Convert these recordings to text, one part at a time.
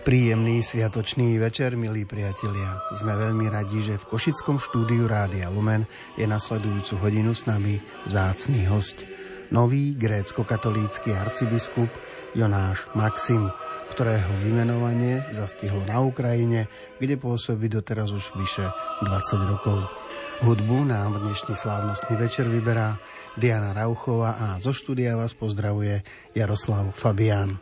Príjemný sviatočný večer, milí priatelia. Sme veľmi radi, že v Košickom štúdiu Rádia Lumen je nasledujúcu hodinu s nami vzácný host. Nový grécko-katolícky arcibiskup Jonáš Maxim, ktorého vymenovanie zastihlo na Ukrajine, kde pôsobí doteraz už vyše 20 rokov. Hudbu nám v dnešný slávnostný večer vyberá Diana Rauchová a zo štúdia vás pozdravuje Jaroslav Fabián.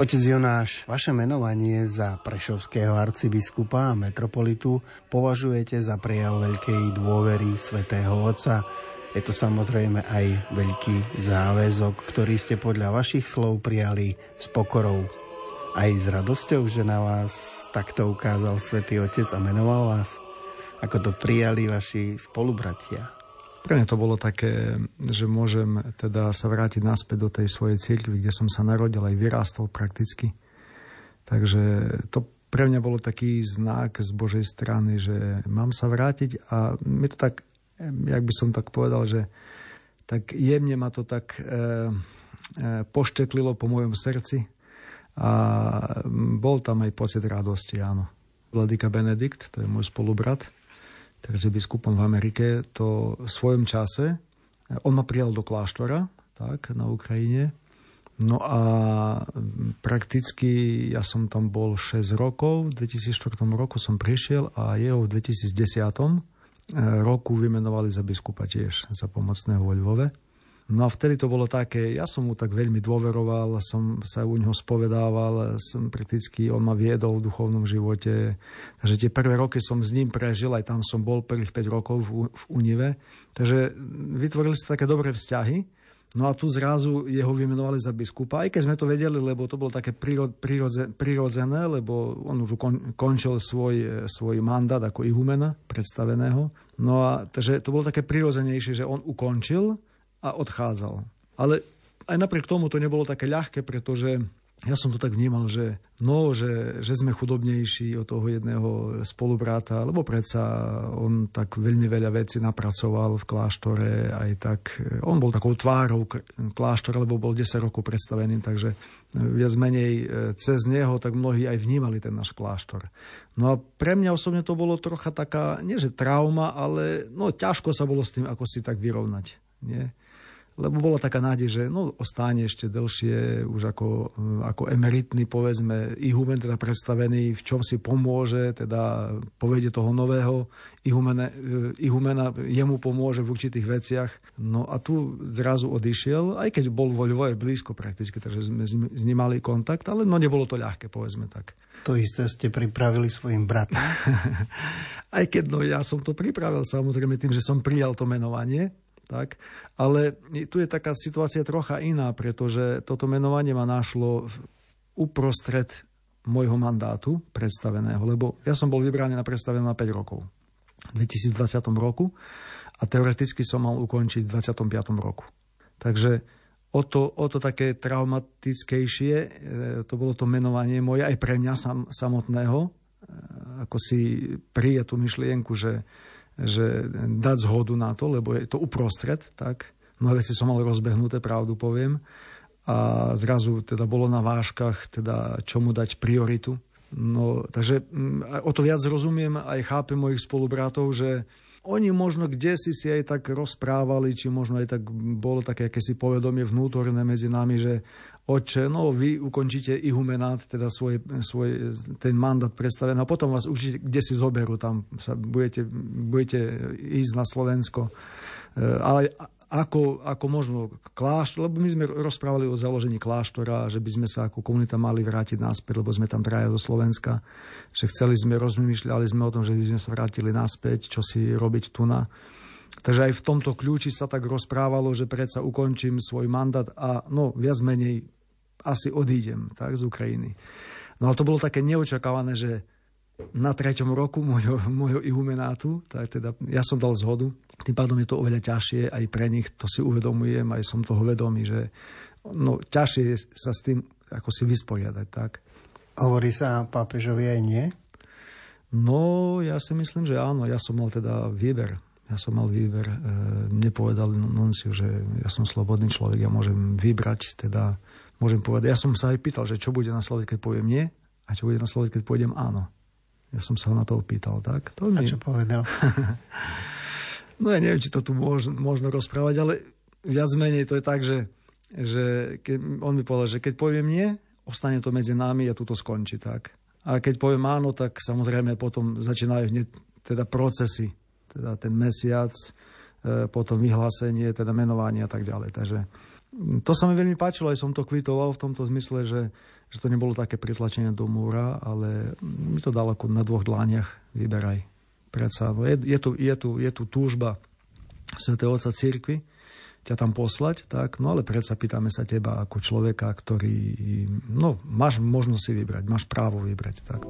Otec Jonáš, vaše menovanie za prešovského arcibiskupa a metropolitu považujete za prejav veľkej dôvery svätého Otca. Je to samozrejme aj veľký záväzok, ktorý ste podľa vašich slov prijali s pokorou. Aj s radosťou, že na vás takto ukázal svätý Otec a menoval vás? Ako to prijali vaši spolubratia? Pre mňa to bolo také, že môžem teda sa vrátiť naspäť do tej svojej cirkvi, kde som sa narodil aj vyrástol prakticky. Takže to pre mňa bolo taký znak z Božej strany, že mám sa vrátiť a mi to tak, jak by som tak povedal, že tak jemne ma to tak e, e, pošteklilo po mojom srdci a bol tam aj pocit radosti, áno. Vladika Benedikt, to je môj spolubrat, takže biskupom v Amerike, to v svojom čase, on ma prijal do kláštora, tak, na Ukrajine. No a prakticky ja som tam bol 6 rokov, v 2004 roku som prišiel a jeho v 2010 roku vymenovali za biskupa tiež, za pomocného vo Lvove. No a vtedy to bolo také, ja som mu tak veľmi dôveroval, som sa u neho spovedával, som prakticky, on ma viedol v duchovnom živote. Takže tie prvé roky som s ním prežil, aj tam som bol prvých 5 rokov v, v Unive. Takže vytvorili sa také dobré vzťahy. No a tu zrazu jeho vymenovali za biskupa, aj keď sme to vedeli, lebo to bolo také prirodzené, lebo on už končil svoj, svoj mandát ako ihumena predstaveného. No a takže to bolo také prirodzenejšie, že on ukončil a odchádzal. Ale aj napriek tomu to nebolo také ľahké, pretože ja som to tak vnímal, že no, že, že sme chudobnejší od toho jedného spolubráta, lebo predsa on tak veľmi veľa vecí napracoval v kláštore, aj tak, on bol takou tvárou kláštora, lebo bol 10 rokov predstavený, takže viac menej e, cez neho, tak mnohí aj vnímali ten náš kláštor. No a pre mňa osobne to bolo trocha taká, nie že trauma, ale no ťažko sa bolo s tým ako si tak vyrovnať. Nie? Lebo bola taká nádej, že no, ostáne ešte dlhšie už ako, ako emeritný, povedzme, ihumen teda predstavený, v čom si pomôže, teda povede toho nového ihumena, ihumena jemu pomôže v určitých veciach. No a tu zrazu odišiel, aj keď bol vo Lvoje blízko prakticky, takže sme s ním mali kontakt, ale no nebolo to ľahké, povedzme tak. To isté ste pripravili svojim bratom. aj keď no ja som to pripravil samozrejme tým, že som prijal to menovanie, tak? Ale tu je taká situácia trocha iná, pretože toto menovanie ma našlo uprostred môjho mandátu predstaveného, lebo ja som bol vybraný na predstavené na 5 rokov v 2020 roku a teoreticky som mal ukončiť v 25. roku. Takže o to, o to také traumatickejšie, e, to bolo to menovanie moje aj pre mňa sam, samotného, e, ako si prije tú myšlienku, že že dať zhodu na to, lebo je to uprostred, tak mnohé veci som mal rozbehnuté, pravdu poviem, a zrazu teda bolo na váškach, teda čomu dať prioritu. No, takže mm, o to viac rozumiem, aj chápem mojich spolubratov, že oni možno kde si si aj tak rozprávali, či možno aj tak bolo také akési povedomie vnútorné medzi nami, že oče, no vy ukončíte ihumenát, teda svoj, svoj, ten mandát predstavený a potom vás určite kde si zoberú, tam sa budete, budete ísť na Slovensko. E, ale ako, ako možno kláštor, lebo my sme rozprávali o založení kláštora, že by sme sa ako komunita mali vrátiť naspäť, lebo sme tam traja do Slovenska, že chceli sme, rozmýšľali sme o tom, že by sme sa vrátili naspäť, čo si robiť tu na. Takže aj v tomto kľúči sa tak rozprávalo, že predsa ukončím svoj mandát a no viac menej asi odídem tak, z Ukrajiny. No ale to bolo také neočakávané, že na treťom roku môjho, môjho ihumenátu, tak teda ja som dal zhodu, tým pádom je to oveľa ťažšie aj pre nich, to si uvedomujem, aj som toho vedomý, že no, ťažšie je sa s tým ako si vysporiadať. Tak. Hovorí sa pápežovi aj nie? No, ja si myslím, že áno. Ja som mal teda výber. Ja som mal výber. E, nepovedal Nunciu, že ja som slobodný človek, ja môžem vybrať, teda môžem povedať. Ja som sa aj pýtal, že čo bude nasledovať, keď poviem nie a čo bude nasledovať, keď pôjdem áno. Ja som sa ho na to opýtal, tak? To a mi... čo povedal? no ja neviem, či to tu môž, možno rozprávať, ale viac menej to je tak, že, že keď, on mi povedal, že keď poviem nie, ostane to medzi nami a tu to skončí, tak? A keď poviem áno, tak samozrejme potom začínajú hneď teda procesy, teda ten mesiac, e, potom vyhlásenie, teda menovanie a tak ďalej. Takže to sa mi veľmi páčilo, aj som to kvitoval v tomto zmysle, že, že to nebolo také pritlačenie do múra, ale mi to dalo ako na dvoch dlániach, vyberaj. Predsa, no je, je, tu, je, tu, je tu túžba Svetého Otca Církvy, ťa tam poslať, tak, no ale predsa pýtame sa teba ako človeka, ktorý, no, máš možnosť si vybrať, máš právo vybrať, tak.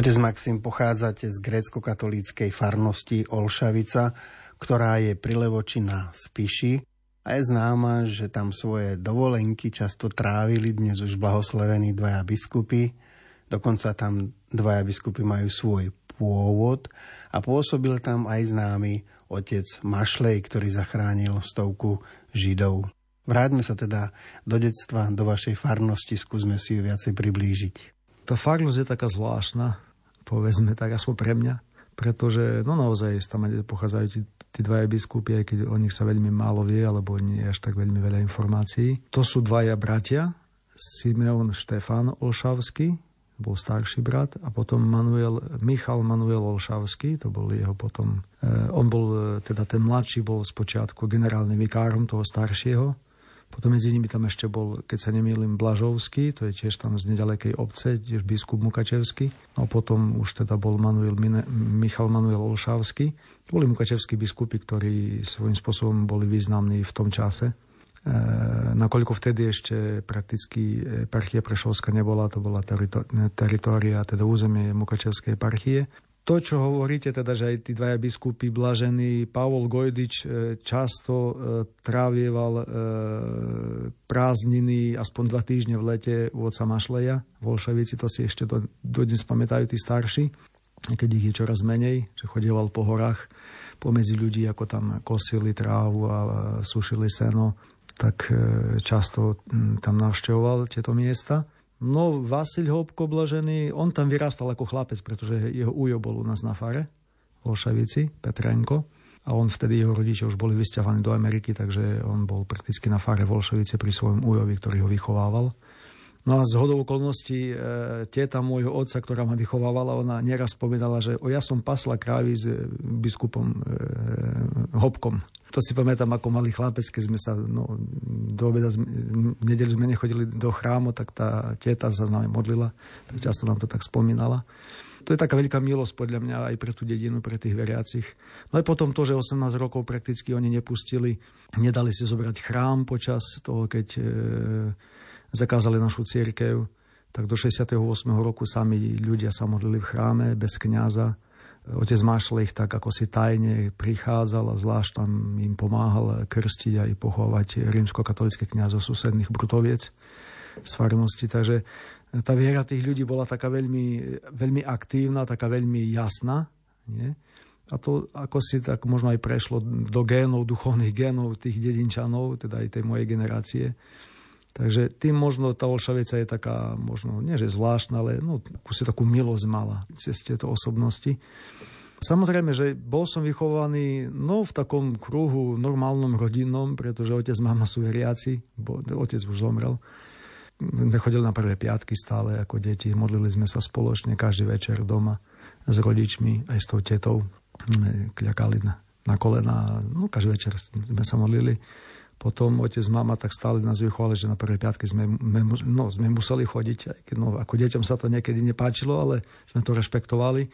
Otec Maxim, pochádzate z grécko-katolíckej farnosti Olšavica, ktorá je pri Levoči na Spiši a je známa, že tam svoje dovolenky často trávili dnes už blahoslavení dvaja biskupy. Dokonca tam dvaja biskupy majú svoj pôvod a pôsobil tam aj známy otec Mašlej, ktorý zachránil stovku Židov. Vráťme sa teda do detstva, do vašej farnosti, skúsme si ju viacej priblížiť. Tá farnosť je taká zvláštna povedzme tak, aspoň pre mňa. Pretože no naozaj tam pochádzajú tí, tí dvaja biskupy, aj keď o nich sa veľmi málo vie, alebo nie až tak veľmi veľa informácií. To sú dvaja bratia, Simeon Štefan Olšavský, bol starší brat, a potom Manuel, Michal Manuel Olšavský, to bol jeho potom, eh, on bol, eh, teda ten mladší bol spočiatku generálnym vikárom toho staršieho, Potom medzi nimi tam ešte bol, keď sa nemýlim, Blažovský, to je tiež tam z nedalekej obce, tiež biskup Mukačevský. No potom už teda bol Manuel Michal Manuel Olšavský. Boli mukačevskí biskupy, ktorí svojím spôsobom boli významní v tom čase. E, nakoľko vtedy ešte prakticky eparchia Prešovska nebola, to bola teritória, teda územie Mukačevskej eparchie to, čo hovoríte, teda, že aj tí dvaja biskupy blažení, Pavol Gojdič e, často e, trávieval e, prázdniny aspoň dva týždne v lete u oca Mašleja. Volševici to si ešte do, dodnes pamätajú tí starší, keď ich je čoraz menej, že chodieval po horách pomedzi ľudí, ako tam kosili trávu a sušili seno, tak často tam navštevoval tieto miesta. No, Vasil Hopko Blažený, on tam vyrastal ako chlapec, pretože jeho ujo bol u nás na fare, v Olšavici, Petrenko. A on vtedy, jeho rodičia už boli vysťahovaní do Ameriky, takže on bol prakticky na fare v Olšavici pri svojom ujovi, ktorý ho vychovával. No a z hodou okolností e, teta môjho otca, ktorá ma vychovávala, ona neraz povedala, že o, ja som pasla krávy s e, biskupom e, Hopkom. To si pamätám ako malý chlapec, keď sme sa no, do obeda, v nedeli sme nechodili do chrámu, tak tá teta sa s nami modlila, tak často nám to tak spomínala. To je taká veľká milosť podľa mňa aj pre tú dedinu, pre tých veriacich. No aj potom to, že 18 rokov prakticky oni nepustili, nedali si zobrať chrám počas toho, keď e, zakázali našu církev, tak do 68. roku sami ľudia sa modlili v chráme bez kňaza. Otec Mášle ich tak ako si tajne prichádzal a zvlášť tam im pomáhal krstiť a i pochovať rímsko-katolické kniazov susedných Brutoviec z farnosti. Takže tá viera tých ľudí bola taká veľmi, veľmi aktívna, taká veľmi jasná. Nie? A to ako si tak možno aj prešlo do génov, duchovných génov tých dedinčanov, teda aj tej mojej generácie. Takže tým možno tá Olšavica je taká, možno, nie že zvláštna, ale no, si takú milosť mala cez tieto osobnosti. Samozrejme, že bol som vychovaný no, v takom kruhu normálnom rodinnom, pretože otec, mama sú veriaci, bo otec už zomrel. Nechodil na prvé piatky stále ako deti, modlili sme sa spoločne každý večer doma s rodičmi, aj s tou tetou. Kľakali na, na kolena, no každý večer sme sa modlili. Potom otec, mama tak stále nás vychovali, že na prvé piatky sme, no, sme museli chodiť. Keď, no, ako deťom sa to niekedy nepáčilo, ale sme to rešpektovali.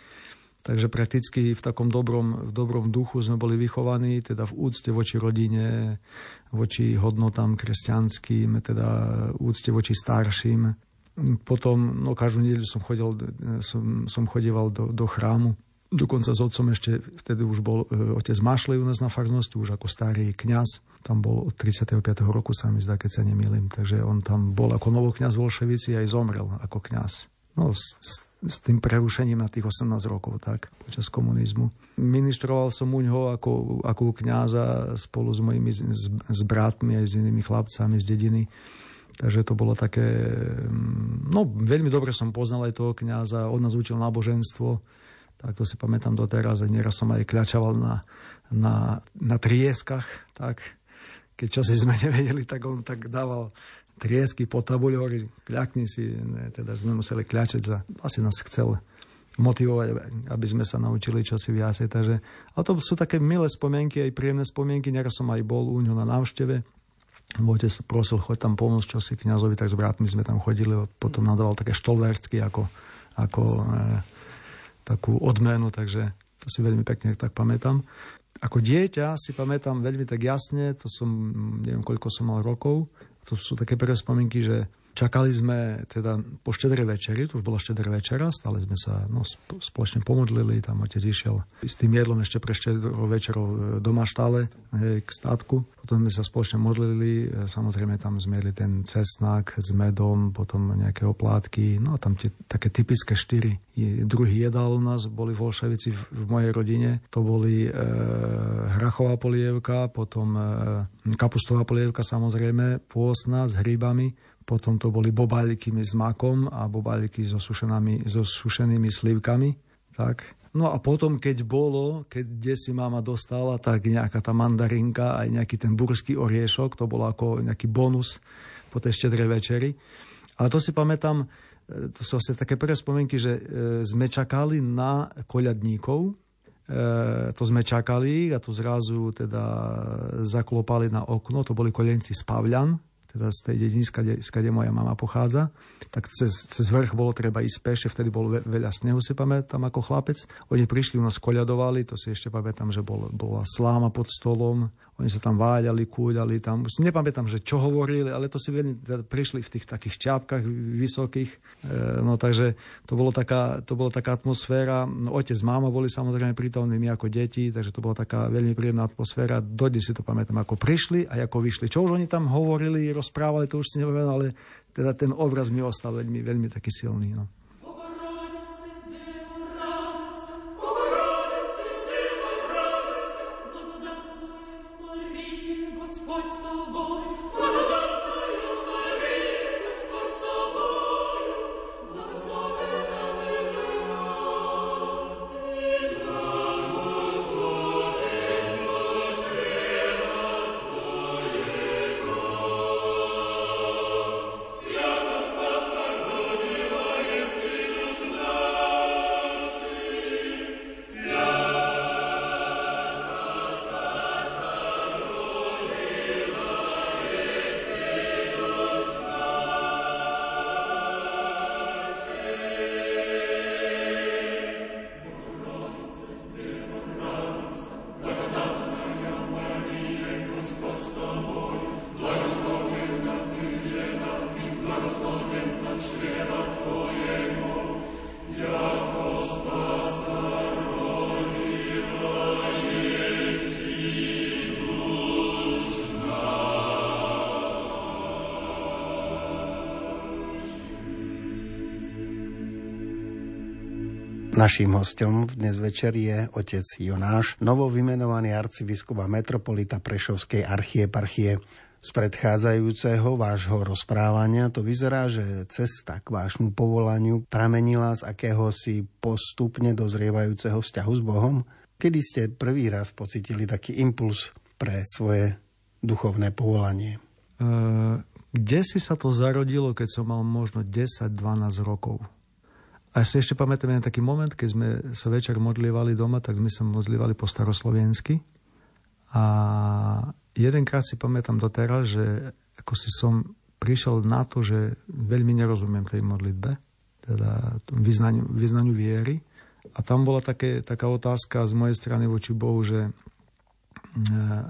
Takže prakticky v takom dobrom, v dobrom duchu sme boli vychovaní, teda v úcte voči rodine, voči hodnotám kresťanským, teda úcte voči starším. Potom, no každú nedelu som chodil, som, som chodieval do, do chrámu Dokonca s otcom ešte vtedy už bol e, otec Mašlej u nás na farnosti, už ako starý kňaz. Tam bol od 35. roku, sa mi zdá, keď sa nemýlim. Takže on tam bol ako novokňaz v Volševici aj zomrel ako kňaz. No, s, s tým prerušením na tých 18 rokov, tak, počas komunizmu. Ministroval som u ňoho ako, ako kňaza spolu s mojimi s, s bratmi aj s inými chlapcami z dediny. Takže to bolo také... Mm, no, veľmi dobre som poznal aj toho kňaza, on nás učil náboženstvo tak to si pamätám doteraz. A nieraz som aj kľačaval na, na, na trieskach, tak keď čo si sme nevedeli, tak on tak dával triesky po tabuľu, hovorí, kľakni si, ne, teda sme museli kľačať za, asi nás chcel motivovať, aby sme sa naučili čosi viacej. Takže, ale to sú také milé spomienky, aj príjemné spomienky. Nieraz som aj bol u ňo na návšteve. Otec prosil, choď tam pomôcť čosi kňazovi, tak s bratmi sme tam chodili. Potom nadával také štolverstky ako, ako e, takú odmenu, takže to si veľmi pekne tak pamätám. Ako dieťa si pamätám veľmi tak jasne, to som, neviem koľko som mal rokov, to sú také prvé spomienky, že Čakali sme teda po štedrej večeri, to už bola štedrá večera, stále sme sa no, spoločne pomodlili, tam otec išiel s tým jedlom ešte pre štedrou večerou e, doma štále k státku. Potom sme sa spoločne modlili, e, samozrejme tam sme jedli ten cesnak s medom, potom nejaké oplátky, no tam tie také typické štyri druhý jedál u nás boli v Volševici v, v mojej rodine. To boli e, hrachová polievka, potom e, kapustová polievka samozrejme, pôsna s hrybami, potom to boli bobáliky s makom a bobáliky so, so sušenými slivkami. Tak. No a potom, keď bolo, keď kde si mama dostala, tak nejaká tá mandarinka, aj nejaký ten burský oriešok, to bolo ako nejaký bonus po tej štedrej večeri. Ale to si pamätám, e, to sú asi také prvé spomienky, že e, sme čakali na koľadníkov, to sme čakali a tu zrazu teda zaklopali na okno, to boli kolenci z Pavľan, teda z tej dediny, skade, moja mama pochádza, tak cez, cez vrch bolo treba ísť peše, vtedy bolo veľa snehu, si pamätám ako chlapec. Oni prišli, u nás koľadovali, to si ešte pamätám, že bol, bola sláma pod stolom, oni sa tam váďali, kúďali tam. Nepamätám, že čo hovorili, ale to si veľmi teda prišli v tých takých čápkach vysokých. E, no takže to, bolo taká, to bola taká atmosféra. No, otec, máma boli samozrejme prítomní, my ako deti, takže to bola taká veľmi príjemná atmosféra. Dodnes si to pamätám, ako prišli a ako vyšli. Čo už oni tam hovorili, rozprávali, to už si neviem, ale teda ten obraz mi ostal veľmi, veľmi taký silný. No. Naším hostom dnes večer je otec Jonáš, novo vymenovaný arcibiskup a metropolita Prešovskej archieparchie. Z predchádzajúceho vášho rozprávania to vyzerá, že cesta k vášmu povolaniu pramenila z akéhosi postupne dozrievajúceho vzťahu s Bohom? Kedy ste prvý raz pocitili taký impuls pre svoje duchovné povolanie? Uh, kde si sa to zarodilo, keď som mal možno 10-12 rokov? A si ešte pamätám jeden taký moment, keď sme sa večer modlievali doma, tak sme sa modlievali po staroslovensky. A jedenkrát si pamätám doteraz, že ako si som prišiel na to, že veľmi nerozumiem tej modlitbe, teda vyznaniu, vyznaniu viery. A tam bola také, taká otázka z mojej strany voči Bohu, že e,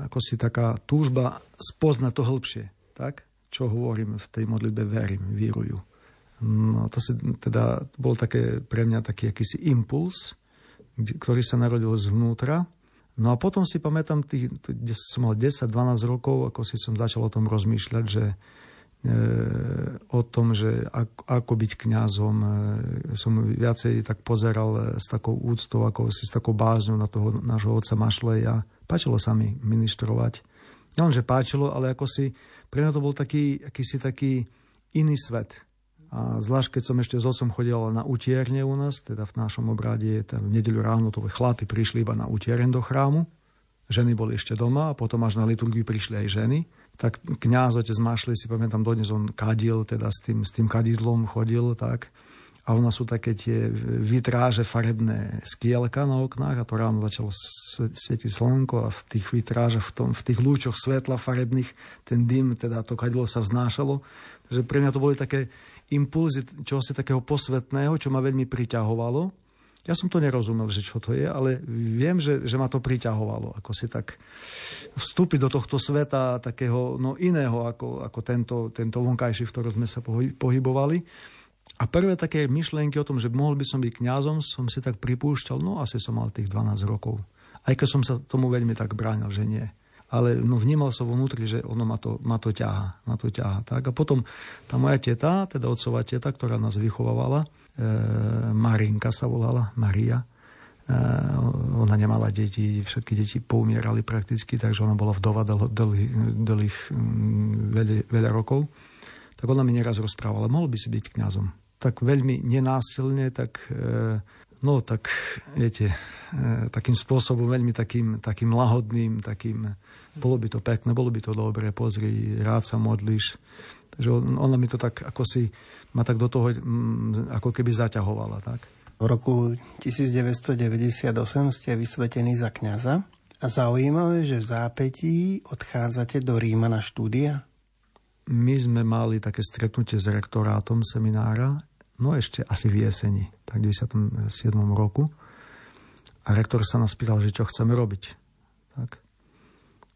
ako si taká túžba spoznať to hĺbšie, tak? Čo hovorím v tej modlitbe, verím, vírujú. No to si teda bol také pre mňa taký akýsi impuls, ktorý sa narodil zvnútra. No a potom si pamätám, tých, kde som mal 10-12 rokov, ako si som začal o tom rozmýšľať, že e, o tom, že ako, ako byť kňazom, e, som viacej tak pozeral e, s takou úctou, ako si s takou bázňou na toho nášho otca Mašleja. Páčilo sa mi ministrovať. že páčilo, ale ako si, pre mňa to bol taký, akýsi taký iný svet. A zvlášť, keď som ešte s otcom chodil na utierne u nás, teda v našom obrade, tam v nedeľu ráno to chlapi prišli iba na utieren do chrámu, ženy boli ešte doma a potom až na liturgiu prišli aj ženy. Tak kňaz otec Mašli, si pamätám dodnes, on kadil, teda s tým, s tým kadidlom chodil, tak a nás sú také tie vitráže farebné skielka na oknách a to ráno začalo svietiť slnko a v tých vitrážach, v, tom, v tých lúčoch svetla farebných ten dym, teda to kadilo sa vznášalo. Takže pre mňa to boli také impulzy čohosi takého posvetného, čo ma veľmi priťahovalo. Ja som to nerozumel, že čo to je, ale viem, že, že ma to priťahovalo. Ako si tak vstúpiť do tohto sveta takého no, iného ako, ako tento, tento vonkajší, v ktorom sme sa pohybovali. A prvé také myšlienky o tom, že mohol by som byť kňazom, som si tak pripúšťal, no asi som mal tých 12 rokov. Aj keď som sa tomu veľmi tak bránil, že nie ale no, vnímal som vnútri, že ono ma to, ma to ťaha. Ma to ťaha tak? A potom tá moja teta, teda otcová teta, ktorá nás vychovávala, e, Marinka sa volala, Maria, e, ona nemala deti, všetky deti poumierali prakticky, takže ona bola vdova del, dlhých, dlhých veľa, veľa rokov. Tak ona mi neraz rozprávala, mohol by si byť kňazom. Tak veľmi nenásilne, tak e, No tak, viete, e, takým spôsobom, veľmi takým, takým lahodným, takým, bolo by to pekné, bolo by to dobré, pozri, rád sa modlíš. Takže ona mi to tak, ako si, ma tak do toho, mm, ako keby zaťahovala, tak. V roku 1998 ste vysvetení za kňaza a zaujímavé, že v zápetí odchádzate do Ríma na štúdia. My sme mali také stretnutie s rektorátom seminára, no ešte asi v jeseni, tak v 97. roku. A rektor sa nás pýtal, že čo chceme robiť. Tak.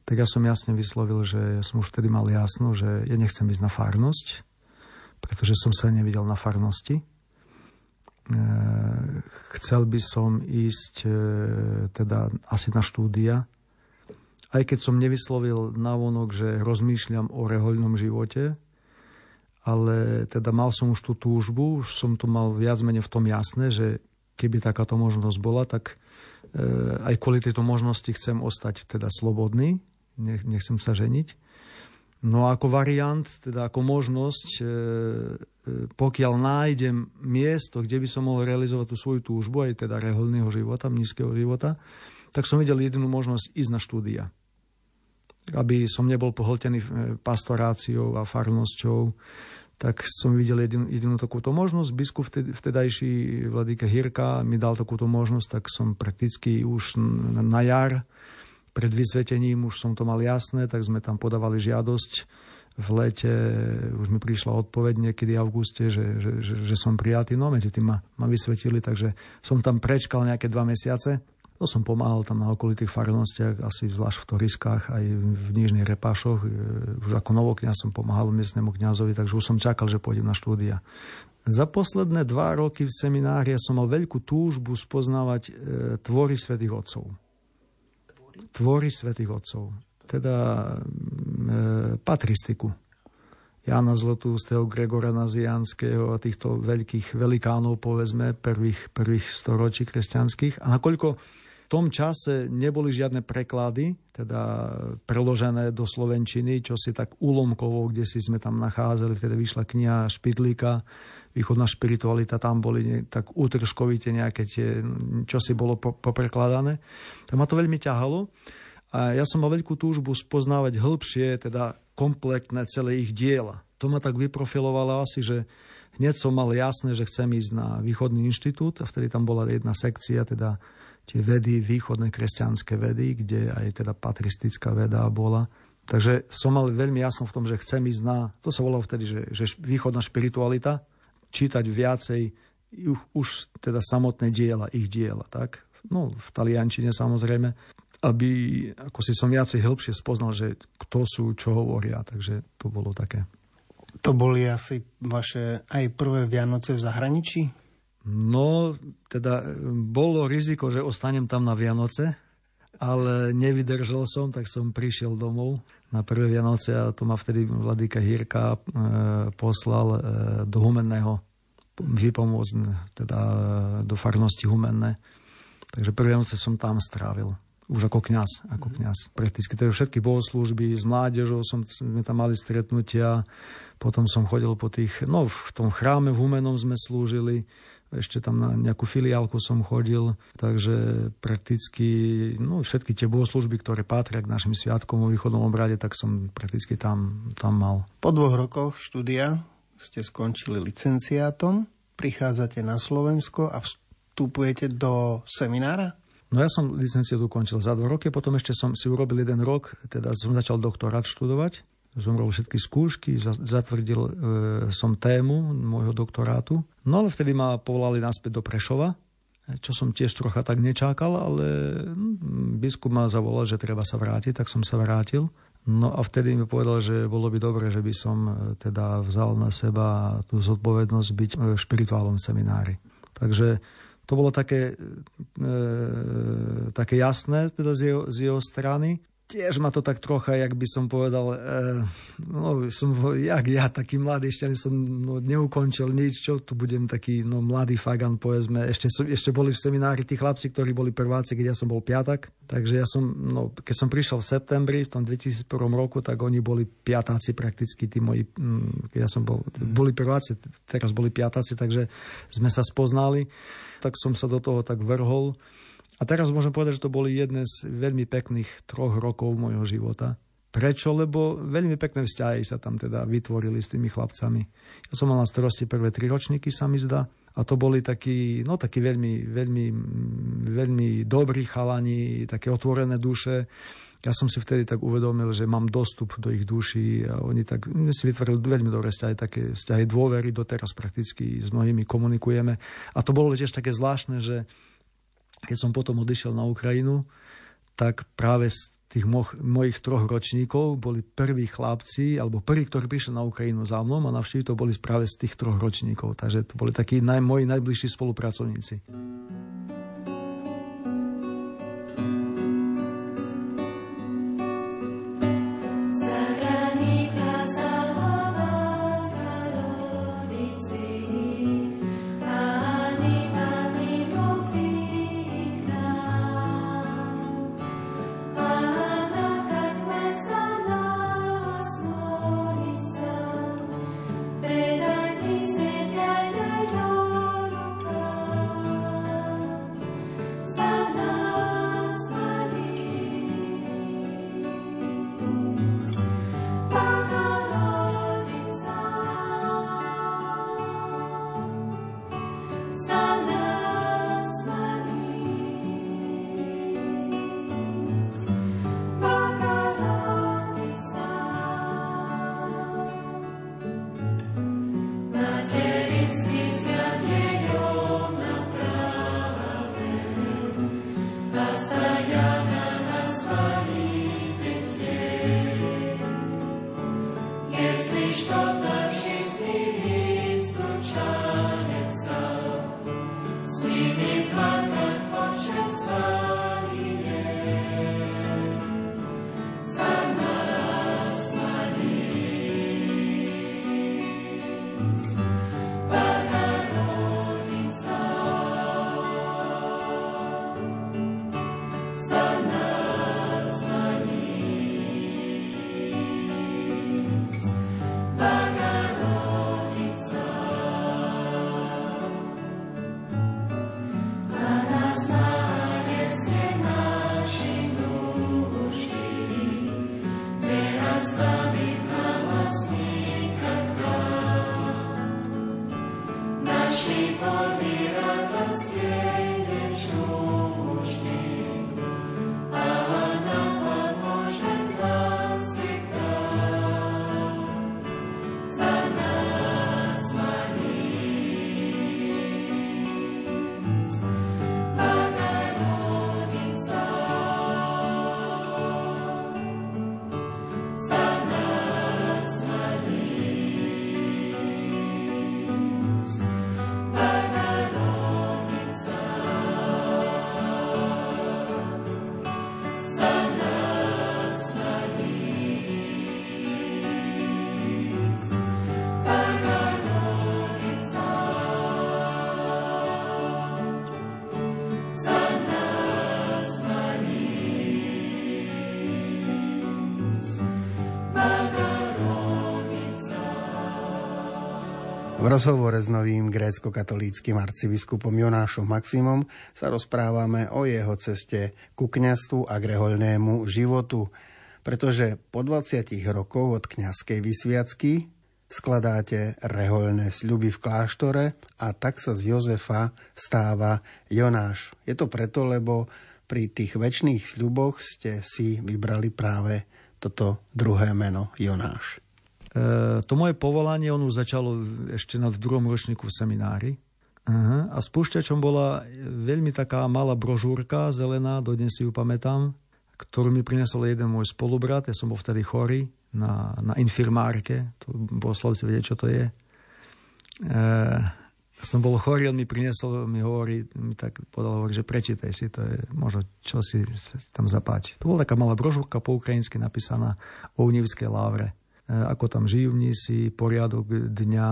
tak ja som jasne vyslovil, že som už vtedy mal jasno, že ja nechcem ísť na farnosť, pretože som sa nevidel na farnosti Eh, chcel by som ísť eh, teda asi na štúdia, aj keď som nevyslovil navonok, že rozmýšľam o rehoľnom živote, ale teda mal som už tú túžbu, už som to mal viac menej v tom jasné, že keby takáto možnosť bola, tak eh, aj kvôli tejto možnosti chcem ostať teda slobodný, nechcem sa ženiť. No ako variant, teda ako možnosť, e, e, pokiaľ nájdem miesto, kde by som mohol realizovať tú svoju túžbu, aj teda reholného života, nízkeho života, tak som videl jedinú možnosť ísť na štúdia. Aby som nebol pohltený e, pastoráciou a farnosťou, tak som videl jedinú, jedinú takúto možnosť. Biskup vtedajší Vladíka Hirka mi dal takúto možnosť, tak som prakticky už na jar pred vysvetením už som to mal jasné, tak sme tam podávali žiadosť. V lete už mi prišla odpoveď niekedy v auguste, že, že, že, že som prijatý. No medzi tým ma, ma vysvetili, takže som tam prečkal nejaké dva mesiace. To som pomáhal tam na okolitých farnostiach, asi zvlášť v Toriskách, aj v Nižných Repášoch. E, už ako novokňaz som pomáhal miestnemu kňazovi, takže už som čakal, že pôjdem na štúdia. Za posledné dva roky v seminári som mal veľkú túžbu spoznávať e, tvory svätých otcov tvory svätých otcov, teda e, patristiku. Jana Zlotústeho, Gregora Nazianského a týchto veľkých velikánov, povedzme, prvých, prvých storočí kresťanských. A nakoľko tom čase neboli žiadne preklady, teda preložené do Slovenčiny, čo si tak úlomkovo, kde si sme tam nachádzali, vtedy vyšla kniha Špidlíka, východná špiritualita, tam boli tak útržkovite nejaké tie, čo si bolo poprekladané. Tak ma to veľmi ťahalo. A ja som mal veľkú túžbu spoznávať hĺbšie, teda kompletné celé ich diela. To ma tak vyprofilovalo asi, že hneď som mal jasné, že chcem ísť na východný inštitút a vtedy tam bola jedna sekcia, teda tie vedy, východné kresťanské vedy, kde aj teda patristická veda bola. Takže som mal veľmi jasno v tom, že chcem ísť na, to sa volalo vtedy, že, že východná špiritualita, čítať viacej už teda samotné diela, ich diela, tak? No, v taliančine samozrejme, aby ako si som viacej hĺbšie spoznal, že kto sú, čo hovoria, takže to bolo také. To boli asi vaše aj prvé Vianoce v zahraničí? No, teda bolo riziko, že ostanem tam na Vianoce, ale nevydržal som, tak som prišiel domov na prvé Vianoce a to ma vtedy Vladíka Hírka e, poslal e, do Humenného vypomôcť, teda do farnosti Humenné. Takže prvé Vianoce som tam strávil už ako kňaz, ako mhm. kňaz. Prakticky to je všetky bohoslúžby, s mládežou som, sme tam mali stretnutia, potom som chodil po tých, no v tom chráme v Humenom sme slúžili, ešte tam na nejakú filiálku som chodil, takže prakticky no, všetky tie bohoslužby, ktoré patria k našim sviatkom vo východnom obrade, tak som prakticky tam, tam mal. Po dvoch rokoch štúdia ste skončili licenciátom, prichádzate na Slovensko a vstupujete do seminára? No ja som licenciát ukončil za dva roky, potom ešte som si urobil jeden rok, teda som začal doktorát študovať som všetky skúšky, zatvrdil e, som tému môjho doktorátu. No ale vtedy ma povolali naspäť do Prešova, čo som tiež trocha tak nečakal, ale hm, biskup ma zavolal, že treba sa vrátiť, tak som sa vrátil. No a vtedy mi povedal, že bolo by dobre, že by som e, teda vzal na seba tú zodpovednosť byť v špirituálnom seminári. Takže to bolo také, e, také jasné teda z jeho, z jeho strany tiež ma to tak trocha, jak by som povedal, e, no som, jak ja, taký mladý, ešte ani som no, neukončil nič, čo tu budem taký no, mladý fagan, povedzme. Ešte, som, ešte boli v seminári tí chlapci, ktorí boli prváci, keď ja som bol piatak. Takže ja som, no, keď som prišiel v septembri, v tom 2001 roku, tak oni boli piatáci prakticky, tí moji, mm, keď ja som bol, boli prváci, teraz boli piatáci, takže sme sa spoznali. Tak som sa do toho tak vrhol. A teraz môžem povedať, že to boli jedné z veľmi pekných troch rokov môjho života. Prečo? Lebo veľmi pekné vzťahy sa tam teda vytvorili s tými chlapcami. Ja som mal na starosti prvé tri ročníky, sa mi zdá. A to boli takí, no takí veľmi, veľmi, veľmi dobrí chalani, také otvorené duše. Ja som si vtedy tak uvedomil, že mám dostup do ich duší a oni tak, my si vytvorili veľmi dobré vzťahy, také vzťahy dôvery, doteraz prakticky s mnohými komunikujeme. A to bolo tiež také zvláštne, že keď som potom odišiel na Ukrajinu, tak práve z tých mo- mojich troch ročníkov boli prví chlapci, alebo prví, ktorí prišli na Ukrajinu za mnou a navštíviť to boli práve z tých troch ročníkov. Takže to boli takí naj- moji najbližší spolupracovníci. Krishna. Rozhovore s novým grécko-katolíckým arcibiskupom Jonášom Maximom sa rozprávame o jeho ceste ku kňastvu a k rehoľnému životu, pretože po 20 rokoch od kňazskej vysviacky skladáte rehoľné sľuby v kláštore a tak sa z Jozefa stáva Jonáš. Je to preto, lebo pri tých väčšných sľuboch ste si vybrali práve toto druhé meno Jonáš. E, to moje povolanie, on už začalo ešte na druhom ročníku v seminári. Uh-huh. A spúšťačom bola veľmi taká malá brožúrka, zelená, dodnes si ju pamätám, ktorú mi prinesol jeden môj spolubrat, ja som bol vtedy chorý na, na infirmárke, to Boslavci vedieť, čo to je. E, som bol chorý, on mi prinesol, mi hovorí, mi tak podal, hovorí, že prečítaj si, to je možno, čo si tam zapáči. To bola taká malá brožúrka po ukrajinsky napísaná o Univskej lávre. E, ako tam žijú mnísi, poriadok dňa,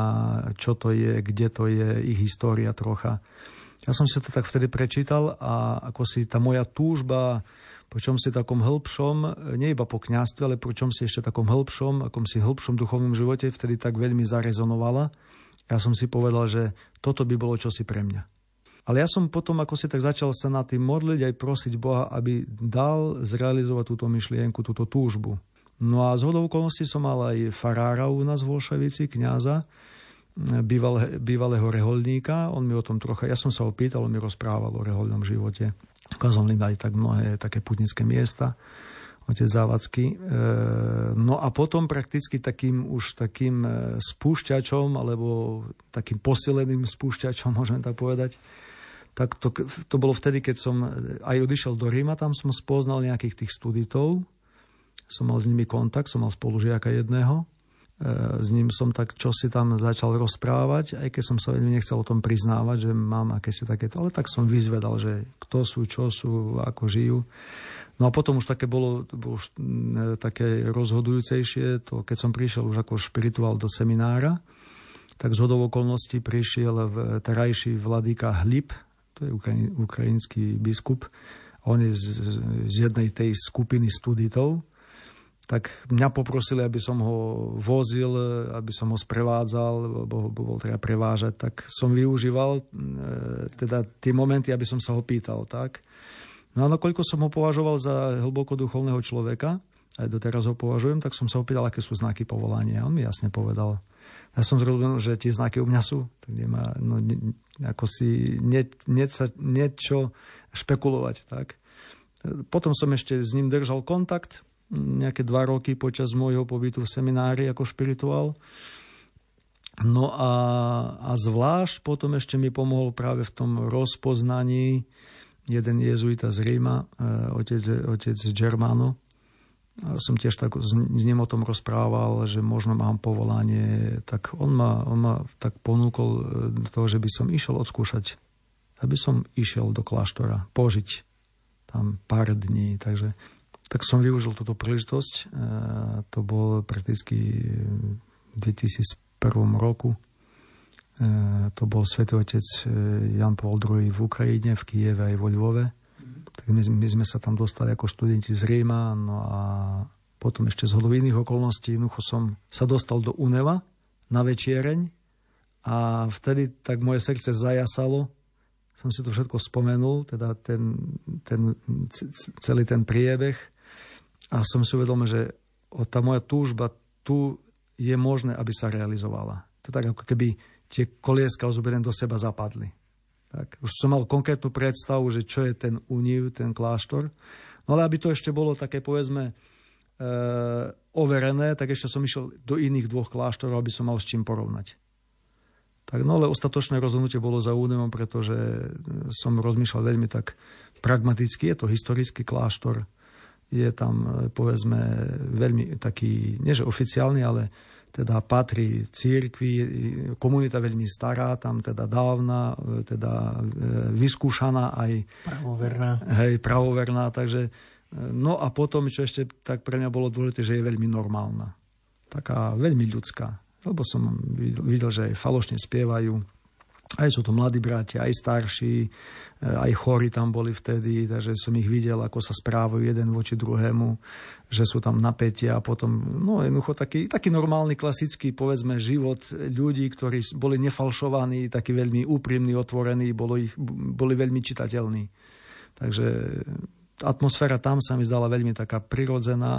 čo to je, kde to je, ich história trocha. Ja som si to tak vtedy prečítal a ako si tá moja túžba po čom si takom hĺbšom, nie iba po kňastve, ale po čom si ešte takom hĺbšom, akom si hĺbšom duchovnom živote vtedy tak veľmi zarezonovala. Ja som si povedal, že toto by bolo čosi pre mňa. Ale ja som potom, ako si tak začal sa na tým modliť, aj prosiť Boha, aby dal zrealizovať túto myšlienku, túto túžbu No a z hodou okolností som mal aj farára u nás v Volševici, kniaza, býval, bývalého reholníka. On mi o tom trocha, ja som sa ho pýtal, on mi rozprával o reholnom živote. Ukázal mi aj tak mnohé také putnické miesta otec Závadsky. E, no a potom prakticky takým už takým e, spúšťačom, alebo takým posileným spúšťačom, môžeme tak povedať, tak to, to bolo vtedy, keď som aj odišiel do Ríma, tam som spoznal nejakých tých studitov, som mal s nimi kontakt, som mal spolužiaka jedného, e, s ním som tak čo si tam začal rozprávať, aj keď som sa veľmi nechcel o tom priznávať, že mám akési takéto, ale tak som vyzvedal, že kto sú, čo sú, ako žijú. No a potom už také bolo, bolo už mm, také rozhodujúcejšie, to keď som prišiel už ako špirituál do seminára, tak z hodov okolností prišiel v terajší vladýka Hlib, to je ukrajin, ukrajinský biskup, on je z, z jednej tej skupiny studitov, tak mňa poprosili, aby som ho vozil, aby som ho sprevádzal, lebo ho bol treba prevážať, tak som využíval e, teda tie momenty, aby som sa ho pýtal, tak. No a nakoľko som ho považoval za hlboko duchovného človeka, aj doteraz ho považujem, tak som sa opýtal, aké sú znaky povolania. On mi jasne povedal. Ja som zrozumel, že tie znaky u mňa sú. Tak nemá, no, ne, ako si nie, nie, sa, niečo špekulovať. Tak. Potom som ešte s ním držal kontakt nejaké dva roky počas môjho pobytu v seminári ako špirituál. No a, a zvlášť potom ešte mi pomohol práve v tom rozpoznaní jeden jezuita z Ríma, e, otec, otec Germano. Som tiež tak s, s ním o tom rozprával, že možno mám povolanie, tak on ma, on ma tak ponúkol e, do toho, že by som išiel odskúšať, aby som išiel do kláštora, požiť tam pár dní, takže tak som využil túto príležitosť. E, to bol prakticky v 2001 roku E, to bol svätý otec e, Jan Paul II v Ukrajine, v Kieve aj vo Lvove. Tak my, my sme sa tam dostali ako študenti z Ríma, no a potom ešte z hodov iných okolností jednoducho som sa dostal do Uneva na večiereň a vtedy tak moje srdce zajasalo, som si to všetko spomenul, teda ten, ten, celý ten priebeh a som si uvedomil, že tá moja túžba tu je možné, aby sa realizovala. To tak ako keby tie kolieska ozoberiem do seba zapadli. Tak, už som mal konkrétnu predstavu, že čo je ten univ, ten kláštor. No ale aby to ešte bolo také, povedzme, e, overené, tak ešte som išiel do iných dvoch kláštorov, aby som mal s čím porovnať. Tak, no ale ostatočné rozhodnutie bolo za údemom, pretože som rozmýšľal veľmi tak pragmaticky. Je to historický kláštor, je tam, povedzme, veľmi taký, nie že oficiálny, ale teda patrí církvi, komunita veľmi stará, tam teda dávna, teda e, vyskúšaná aj... Pravoverná. Hej, pravoverná, takže... E, no a potom, čo ešte tak pre mňa bolo dôležité, že je veľmi normálna. Taká veľmi ľudská. Lebo som videl, že aj falošne spievajú, aj sú to mladí bratia, aj starší, eh, aj chorí tam boli vtedy, takže som ich videl, ako sa správajú jeden voči druhému, že sú tam napätia a potom, no jednoducho taký, taký normálny, klasický, povedzme, život ľudí, ktorí boli nefalšovaní, takí veľmi úprimní, otvorení, boli, ich, boli veľmi čitateľní. Takže atmosféra tam sa mi zdala veľmi taká prirodzená,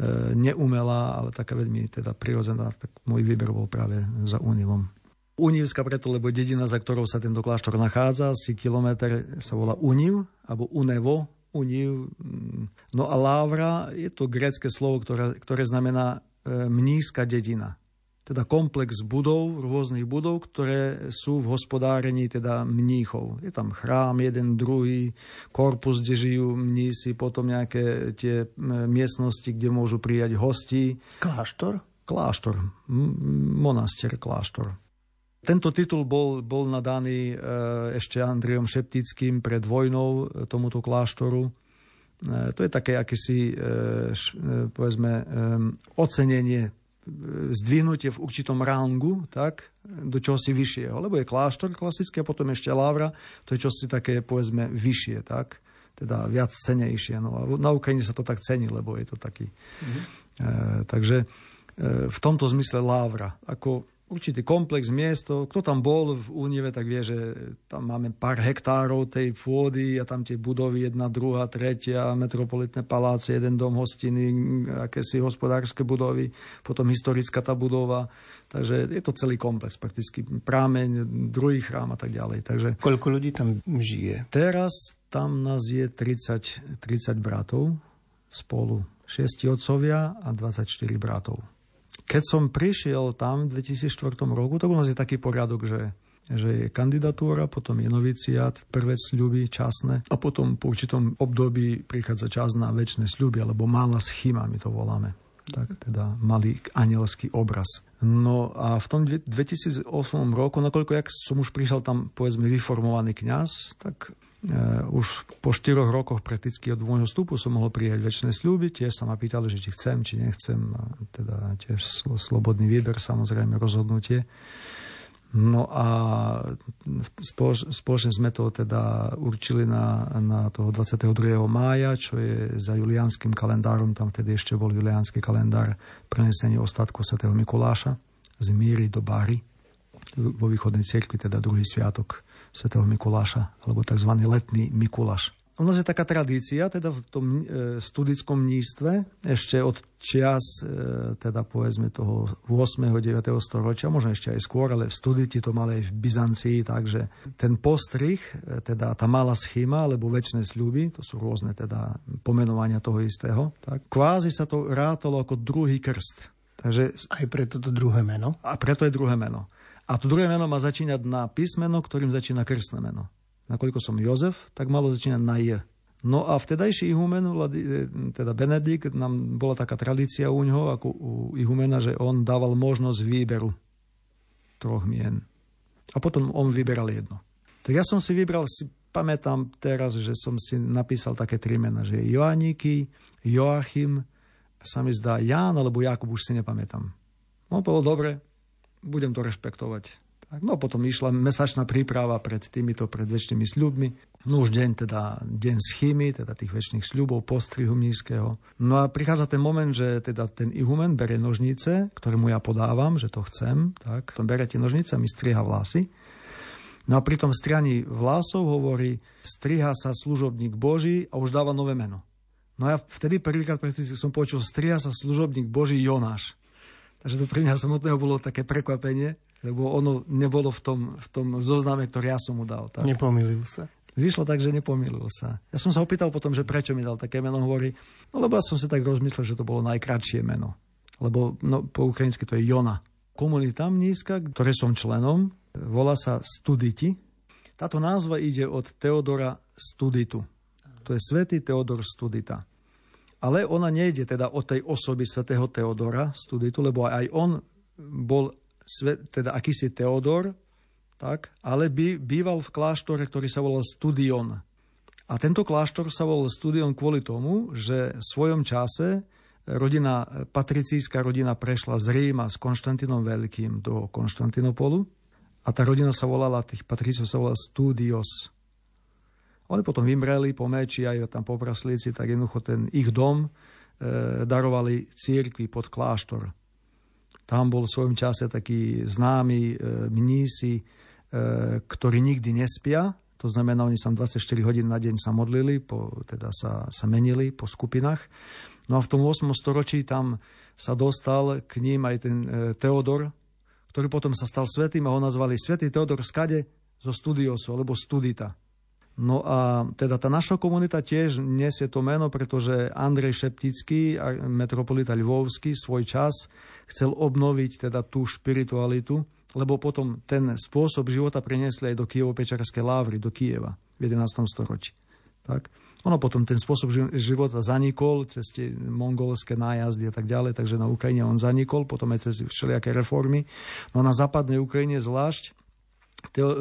eh, neumelá, ale taká veľmi teda prirodzená, tak môj výber bol práve za Univom. Univska preto, lebo dedina, za ktorou sa tento kláštor nachádza, asi kilometr sa volá Univ, alebo Unevo, Univ. No a Lávra je to grécke slovo, ktoré, ktoré znamená e, mnízka dedina. Teda komplex budov, rôznych budov, ktoré sú v hospodárení teda mníchov. Je tam chrám, jeden, druhý, korpus, kde žijú mnísi, potom nejaké tie miestnosti, kde môžu prijať hosti. Kláštor? Kláštor, monaster, kláštor. Tento titul bol, bol nadaný e, ešte Andriom Šeptickým pred vojnou e, tomuto kláštoru. E, to je také akési, povedzme, ocenenie, zdvihnutie v určitom rangu, tak, do čosi vyššieho. Lebo je kláštor klasický a potom ešte lávra, to je čosi také, povedzme, vyššie, tak, teda viac cenejšie. No a na Ukrajine sa to tak cení, lebo je to taký. Mm-hmm. E, takže e, v tomto zmysle lávra. Ako určitý komplex miesto. Kto tam bol v Únive, tak vie, že tam máme pár hektárov tej pôdy a tam tie budovy, jedna, druhá, tretia, metropolitné paláce, jeden dom hostiny, akési hospodárske budovy, potom historická tá budova. Takže je to celý komplex, prakticky prámeň, druhý chrám a tak ďalej. Takže, Koľko ľudí tam žije? Teraz tam nás je 30, 30 bratov spolu. 6 otcovia a 24 bratov. Keď som prišiel tam v 2004 roku, tak u nás je taký poriadok, že že je kandidatúra, potom je noviciát, prvé sľuby časné a potom po určitom období prichádza čas na väčšie sľuby, alebo malá schyma, my to voláme. Tak teda malý anielský obraz. No a v tom 2008 roku, nakoľko jak som už prišiel tam, povedzme, vyformovaný kňaz, tak už po štyroch rokoch prakticky od môjho vstupu som mohol prijať väčšie sľuby. Tiež sa ma pýtali, že či chcem, či nechcem. Teda tiež slobodný výber, samozrejme rozhodnutie. No a spoločne sme to teda určili na, na toho 22. mája, čo je za julianským kalendárom, tam vtedy ešte bol juliánsky kalendár prenesenie ostatku svätého Mikuláša z Míry do Báry vo východnej cirkvi, teda druhý sviatok svätého Mikuláša, alebo tzv. letný Mikuláš. U nás je taká tradícia, teda v tom e, studickom mnístve, ešte od čias, e, teda povedzme toho 8. 9. storočia, možno ešte aj skôr, ale v studiti to mali aj v Byzancii, takže ten postrih, e, teda tá malá schéma, alebo väčšie sľuby, to sú rôzne teda pomenovania toho istého, tak kvázi sa to rátalo ako druhý krst. Takže, aj preto to druhé meno? A preto je druhé meno. A to druhé meno má začínať na písmeno, ktorým začína krstné meno. Nakoľko som Jozef, tak malo začínať na J. No a vtedajší ihumen, teda Benedikt, nám bola taká tradícia u ňoho, ako u ihumena, že on dával možnosť výberu troch mien. A potom on vyberal jedno. Tak ja som si vybral, si pamätám teraz, že som si napísal také tri mena, že Joaníky, Joachim, sa mi zdá Ján alebo Jakub, už si nepamätám. No bolo dobre, budem to rešpektovať. Tak, no potom išla mesačná príprava pred týmito predvečnými sľubmi. No už deň, teda deň schymy, teda tých väčšných sľubov, postrihu mnízkeho. No a prichádza ten moment, že teda ten ihumen berie nožnice, ktoré mu ja podávam, že to chcem, tak, on berie tie nožnice a mi striha vlasy. No a pri tom strianí vlasov hovorí, striha sa služobník Boží a už dáva nové meno. No ja vtedy prvýkrát som počul, striha sa služobník Boží Jonáš. Takže to pre mňa samotného bolo také prekvapenie, lebo ono nebolo v tom, v tom zozname, ktorý ja som mu dal. Tak. Nepomýlil sa. Vyšlo tak, že nepomýlil sa. Ja som sa opýtal potom, že prečo mi dal také meno, hovorí, no lebo ja som si tak rozmyslel, že to bolo najkratšie meno. Lebo no, po ukrajinsky to je Jona. Komunita nízka, ktoré som členom, volá sa Studiti. Táto názva ide od Teodora Studitu. To je svätý Teodor Studita. Ale ona nejde teda o tej osoby svätého Teodora, studitu, lebo aj on bol teda akýsi Teodor, tak, ale by, býval v kláštore, ktorý sa volal Studion. A tento kláštor sa volal Studion kvôli tomu, že v svojom čase rodina, patricíska rodina prešla z Ríma s Konštantinom Veľkým do Konštantinopolu a tá rodina sa volala, tých patricov sa volala Studios. Oni potom vymreli po meči, aj tam popraslíci, tak jednoducho ten ich dom e, darovali církvi pod kláštor. Tam bol v svojom čase taký známy e, mnísi, e, ktorí nikdy nespia, to znamená, oni sa 24 hodín na deň sa modlili, po, teda sa, sa menili po skupinách. No a v tom 8. storočí tam sa dostal k ním aj ten e, Teodor, ktorý potom sa stal svetým a ho nazvali Svetý Teodor Skade zo Studiosu, alebo Studita. No a teda tá naša komunita tiež nesie to meno, pretože Andrej Šeptický, metropolita Lvovský, svoj čas chcel obnoviť teda tú špiritualitu, lebo potom ten spôsob života priniesli aj do Kijevo-Pečarskej lávry, do Kieva v 11. storočí. Tak? Ono potom ten spôsob života zanikol cez tie mongolské nájazdy a tak ďalej, takže na Ukrajine on zanikol, potom aj cez všelijaké reformy. No na západnej Ukrajine zvlášť Teo, e,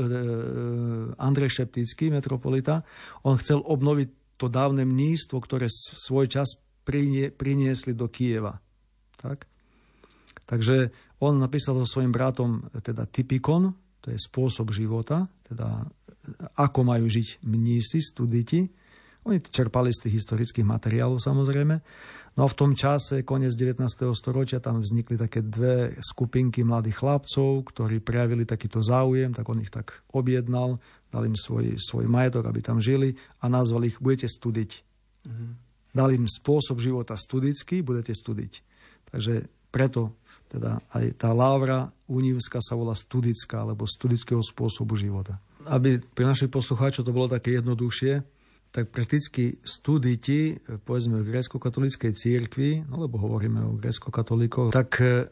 Andrej Šeptický, metropolita, on chcel obnoviť to dávne mnístvo, ktoré svoj čas prinie, priniesli do Kieva. Tak? Takže on napísal so svojím bratom teda typikon, to je spôsob života, teda ako majú žiť mnísi, studiti. Oni čerpali z tých historických materiálov samozrejme. No a v tom čase, koniec 19. storočia, tam vznikli také dve skupinky mladých chlapcov, ktorí prejavili takýto záujem, tak on ich tak objednal, dal im svoj, svoj majetok, aby tam žili a nazval ich budete studiť. Mm-hmm. Dal im spôsob života studický, budete studiť. Takže preto teda aj tá lávra unívska sa volá studická, alebo studického spôsobu života. Aby pre našich poslucháčov to bolo také jednoduchšie, tak prakticky studiti, povedzme v grécko-katolíckej církvi, no lebo hovoríme o grécko-katolíkoch, tak e,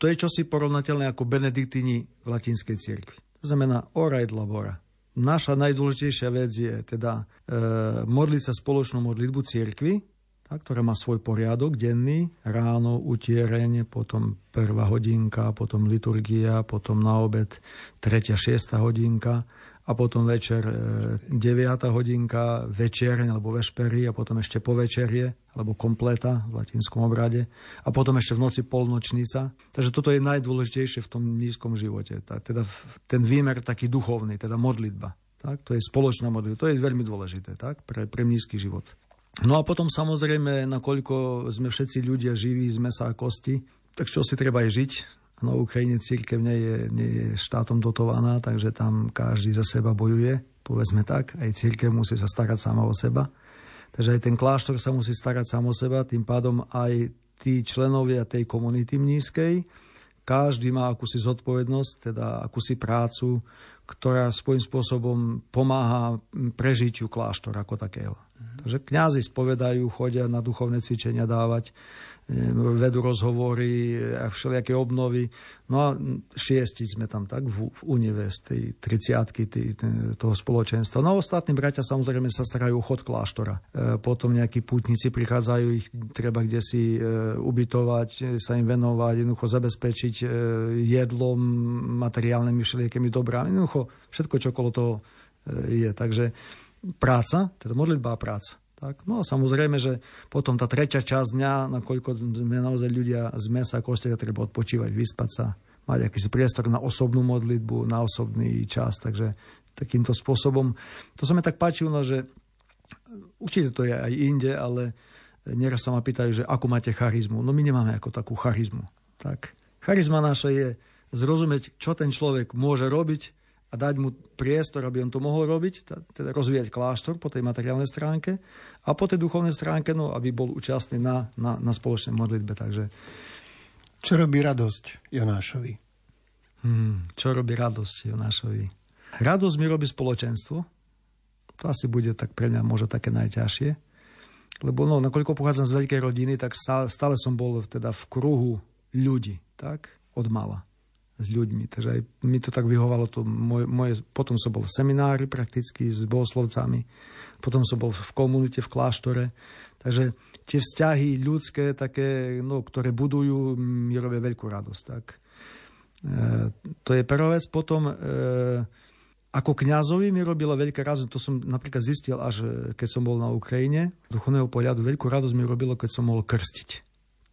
to je čosi porovnateľné ako benediktini v latinskej církvi. To znamená ora et labora. Naša najdôležitejšia vec je teda e, modliť sa spoločnú modlitbu církvy, tá, ktorá má svoj poriadok denný, ráno, utiereň, potom prvá hodinka, potom liturgia, potom na obed tretia, šiesta hodinka a potom večer 9. E, hodinka, večereň alebo vešpery a potom ešte po večerie alebo kompleta v latinskom obrade a potom ešte v noci polnočnica. Takže toto je najdôležitejšie v tom nízkom živote. Teda ten výmer taký duchovný, teda modlitba. Tak? To je spoločná modlitba. To je veľmi dôležité tak? pre, pre nízky život. No a potom samozrejme, nakoľko sme všetci ľudia živí z mesa a kosti, tak čo si treba aj žiť, na Ukrajine církev nie je, nie je štátom dotovaná, takže tam každý za seba bojuje, povedzme tak. Aj církev musí sa starať sama o seba. Takže aj ten kláštor sa musí starať sám o seba, tým pádom aj tí členovia tej komunity nízkej, každý má akúsi zodpovednosť, teda akúsi prácu, ktorá svojím spôsobom pomáha prežitiu kláštora ako takého. Takže kňazi spovedajú, chodia na duchovné cvičenia dávať, vedú rozhovory a všelijaké obnovy. No a šiesti sme tam tak v, v Unive z tej 30 toho spoločenstva. No a ostatní bratia samozrejme sa starajú o chod kláštora. E, potom nejakí pútnici prichádzajú, ich treba kde si e, ubytovať, sa im venovať, jednoducho zabezpečiť e, jedlom, materiálnymi všelijakými dobrami. Jednoducho všetko, čo okolo toho je. Takže práca, teda modlitba a práca. Tak? No a samozrejme, že potom tá tretia časť dňa, nakoľko sme naozaj ľudia z mesa a kosti, treba odpočívať, vyspať sa, mať akýsi priestor na osobnú modlitbu, na osobný čas, takže takýmto spôsobom. To sa mi tak páčilo, že určite to je aj inde, ale nieraz sa ma pýtajú, že ako máte charizmu. No my nemáme ako takú charizmu. Tak. Charizma naša je zrozumieť, čo ten človek môže robiť a dať mu priestor, aby on to mohol robiť, teda rozvíjať kláštor po tej materiálnej stránke a po tej duchovnej stránke, no, aby bol účastný na, na, na spoločnej modlitbe. Takže... Čo robí radosť Jonášovi? Hmm, čo robí radosť Jonášovi? Radosť mi robí spoločenstvo. To asi bude tak pre mňa možno také najťažšie. Lebo no, nakoľko pochádzam z veľkej rodiny, tak stále, stále som bol teda v kruhu ľudí, tak, od mala s ľuďmi. Takže aj mi to tak vyhovalo. To moje, moje, potom som bol v seminári prakticky s bohoslovcami, potom som bol v komunite, v kláštore. Takže tie vzťahy ľudské, také, no, ktoré budujú, mi robia veľkú radosť. Tak. E, to je prvá vec. Potom e, ako kňazovi mi robila veľká radosť. To som napríklad zistil, až keď som bol na Ukrajine. Duchovného pohľadu veľkú radosť mi robilo, keď som mohol krstiť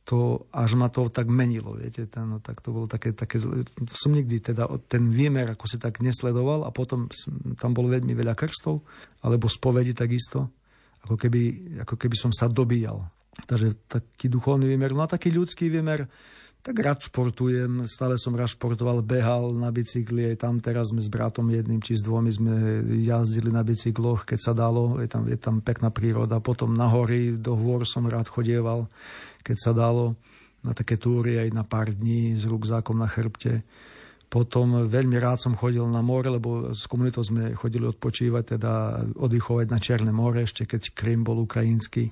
to až ma to tak menilo, viete, no, tak to bolo také, také som nikdy teda ten výmer ako si tak nesledoval a potom tam bolo veľmi veľa krstov, alebo spovedi takisto, ako keby, ako keby som sa dobíjal. Takže taký duchovný výmer, no a taký ľudský výmer, tak rád športujem, stále som rád športoval, behal na bicykli, aj tam teraz sme s bratom jedným či s dvomi sme jazdili na bicykloch, keď sa dalo, je tam, je tam pekná príroda, potom na hory, do hôr som rád chodieval, keď sa dalo na také túry aj na pár dní s rukzákom na chrbte. Potom veľmi rád som chodil na more, lebo s komunitou sme chodili odpočívať, teda oddychovať na Černé more, ešte keď Krym bol ukrajinský.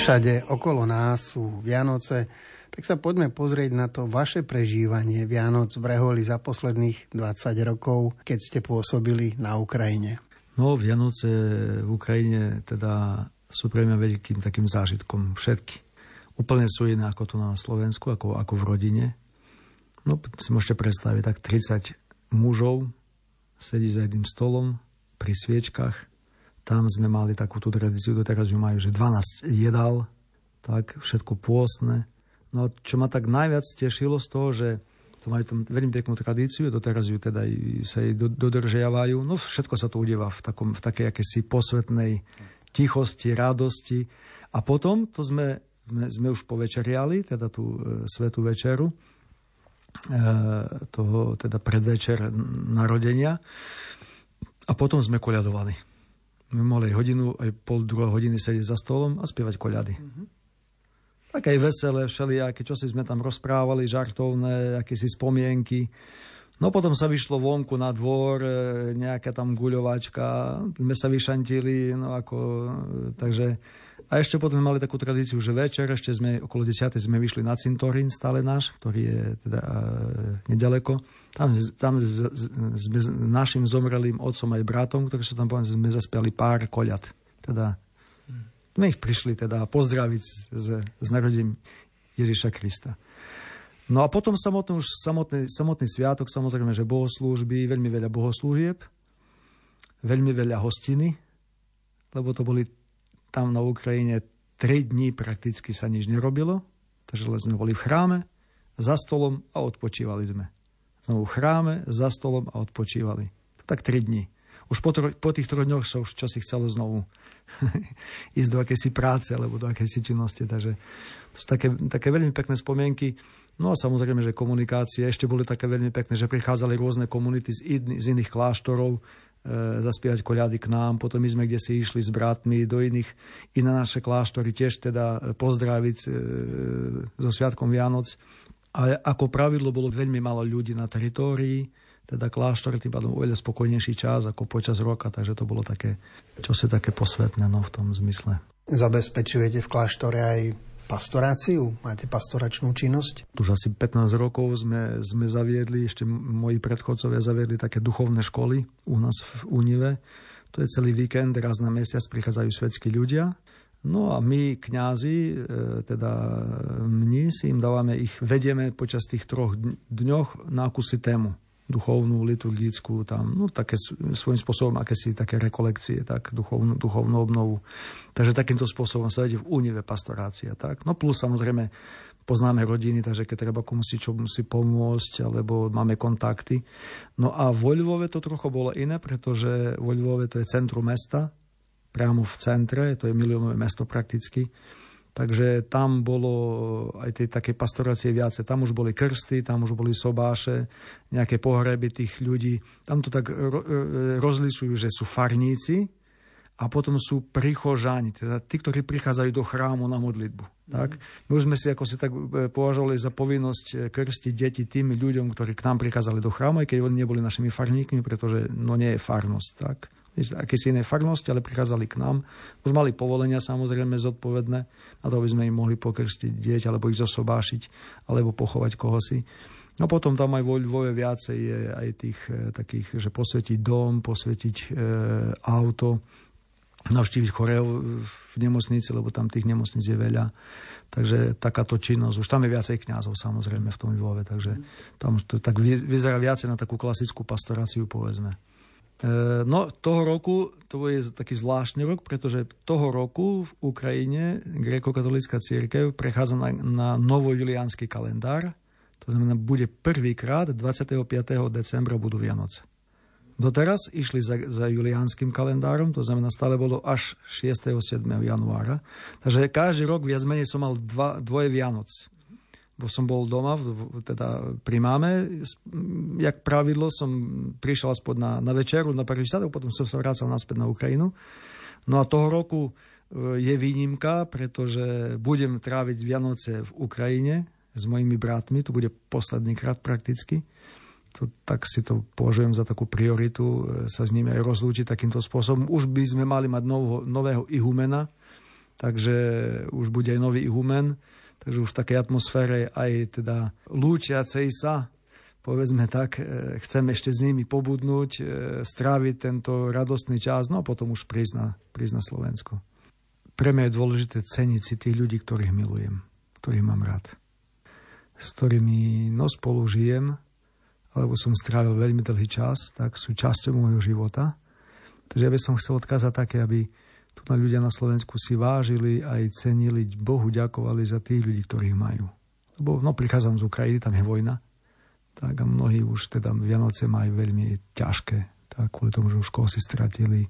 Všade okolo nás sú Vianoce, tak sa poďme pozrieť na to vaše prežívanie Vianoc v Reholi za posledných 20 rokov, keď ste pôsobili na Ukrajine. No, Vianoce v Ukrajine teda sú pre mňa veľkým takým zážitkom. Všetky. Úplne sú iné ako tu na Slovensku, ako, ako v rodine. No, si môžete predstaviť, tak 30 mužov sedí za jedným stolom pri sviečkach, tam sme mali takúto tradíciu, doteraz ju majú, že 12 jedál, tak všetko pôstne. No čo ma tak najviac tešilo z toho, že to majú tam veľmi peknú tradíciu, doteraz ju teda sa jej dodržiavajú. No všetko sa to udieva v, takom, v takej akési posvetnej tichosti, radosti. A potom, to sme, sme, sme už povečeriali, teda tú e, svetú večeru, e, toho teda predvečer narodenia. A potom sme koľadovali my mohli hodinu, aj pol druhé hodiny sedieť za stolom a spievať koľady. Mm-hmm. Tak aj veselé, všelijaké, čo si sme tam rozprávali, žartovné, aké si spomienky. No potom sa vyšlo vonku na dvor, e, nejaká tam guľovačka, sme sa vyšantili, no ako, e, takže a ešte potom sme mali takú tradíciu, že večer, ešte sme okolo 10. sme vyšli na cintorín stále náš, ktorý je teda e, nedaleko. Tam, tam sme s našim zomrelým otcom aj bratom, ktorí sú tam povedali, sme zaspiali pár koľat. Teda sme ich prišli teda pozdraviť z, z narodím Ježiša Krista. No a potom samotný, už samotný, samotný sviatok, samozrejme, že bohoslúžby, veľmi veľa bohoslúžieb, veľmi veľa hostiny, lebo to boli tam na Ukrajine tri dní prakticky sa nič nerobilo, takže sme boli v chráme, za stolom a odpočívali sme. Znovu v chráme, za stolom a odpočívali. To tak tri dní. Už po, tro, po tých troch dňoch sa už čo chcelo znovu ísť do akejsi práce alebo do akejsi činnosti. Takže to sú také, také veľmi pekné spomienky. No a samozrejme, že komunikácie ešte boli také veľmi pekné, že prichádzali rôzne komunity z, in, z iných kláštorov, zaspievať koľady k nám. Potom my sme kde si išli s bratmi do iných, iné naše kláštory tiež teda pozdraviť e, so Sviatkom Vianoc. Ale ako pravidlo bolo veľmi málo ľudí na teritórii, teda kláštor tým pádom oveľa spokojnejší čas ako počas roka, takže to bolo také, čo si také posvetné no, v tom zmysle. Zabezpečujete v kláštore aj pastoráciu? Máte pastoračnú činnosť? Už asi 15 rokov sme, sme zaviedli, ešte moji predchodcovia zaviedli také duchovné školy u nás v Unive. To je celý víkend, raz na mesiac prichádzajú svetskí ľudia. No a my, kňazi, e, teda mní, si im dávame ich, vedieme počas tých troch dňoch na akúsi tému duchovnú, liturgickú, tam, no také svojím spôsobom, akési také rekolekcie, tak duchovnú, duchovnú obnovu. Takže takýmto spôsobom sa vedie v únive pastorácia. Tak. No plus samozrejme poznáme rodiny, takže keď treba komu si čo musí pomôcť, alebo máme kontakty. No a vo Lvove to trochu bolo iné, pretože vo Lvove to je centrum mesta, priamo v centre, to je miliónové mesto prakticky. Takže tam bolo aj tej také pastorácie viacej. Tam už boli krsty, tam už boli sobáše, nejaké pohreby tých ľudí. Tam to tak rozlišujú, že sú farníci a potom sú prichožani, teda tí, ktorí prichádzajú do chrámu na modlitbu. Mm. Tak? My už sme si ako si tak považovali za povinnosť krstiť deti tým ľuďom, ktorí k nám prichádzali do chrámu, aj keď oni neboli našimi farníkmi, pretože no nie je farnosť. Tak? Akési inej farnosti, ale prichádzali k nám. Už mali povolenia samozrejme zodpovedné, na to, aby sme im mohli pokrstiť dieť, alebo ich zosobášiť, alebo pochovať kohosi. No potom tam aj vo viacej je aj tých e, takých, že posvetiť dom, posvetiť e, auto, navštíviť choreo v nemocnici, lebo tam tých nemocnic je veľa. Takže takáto činnosť, už tam je viacej kňazov samozrejme v tom Lvove, takže tam to tak vyzerá viacej na takú klasickú pastoráciu, povedzme. E, no, toho roku, to je taký zvláštny rok, pretože toho roku v Ukrajine grekokatolická církev prechádza na, na novojuliánsky kalendár. To znamená, bude prvýkrát 25. decembra budú Vianoce. Doteraz išli za, za juliánskym kalendárom, to znamená, stále bolo až 6. 7. januára. Takže každý rok viac menej som mal dva, dvoje Vianoc som bol doma, teda pri máme, jak pravidlo som prišiel aspoň na, na večeru, na prvý sadok, potom som sa vracal naspäť na Ukrajinu. No a toho roku e, je výnimka, pretože budem tráviť Vianoce v Ukrajine s mojimi bratmi, to bude posledný krát prakticky. To, tak si to považujem za takú prioritu, e, sa s nimi aj rozlúčiť takýmto spôsobom. Už by sme mali mať nového, nového ihumena, takže už bude aj nový humen, takže už v takej atmosfére aj teda lúčiacej sa, povedzme tak, e, chcem ešte s nimi pobudnúť, e, stráviť tento radostný čas, no a potom už prísť na, prísť na Slovensko. Pre mňa je dôležité ceniť si tých ľudí, ktorých milujem, ktorých mám rád, s ktorými no spolu žijem, alebo som strávil veľmi dlhý čas, tak sú časťou môjho života. Takže ja by som chcel odkázať také, aby tu na ľudia na Slovensku si vážili aj cenili, Bohu ďakovali za tých ľudí, ktorých majú. Lebo no, prichádzam z Ukrajiny, tam je vojna, tak a mnohí už teda Vianoce majú veľmi ťažké, tak kvôli tomu, že už koho si stratili.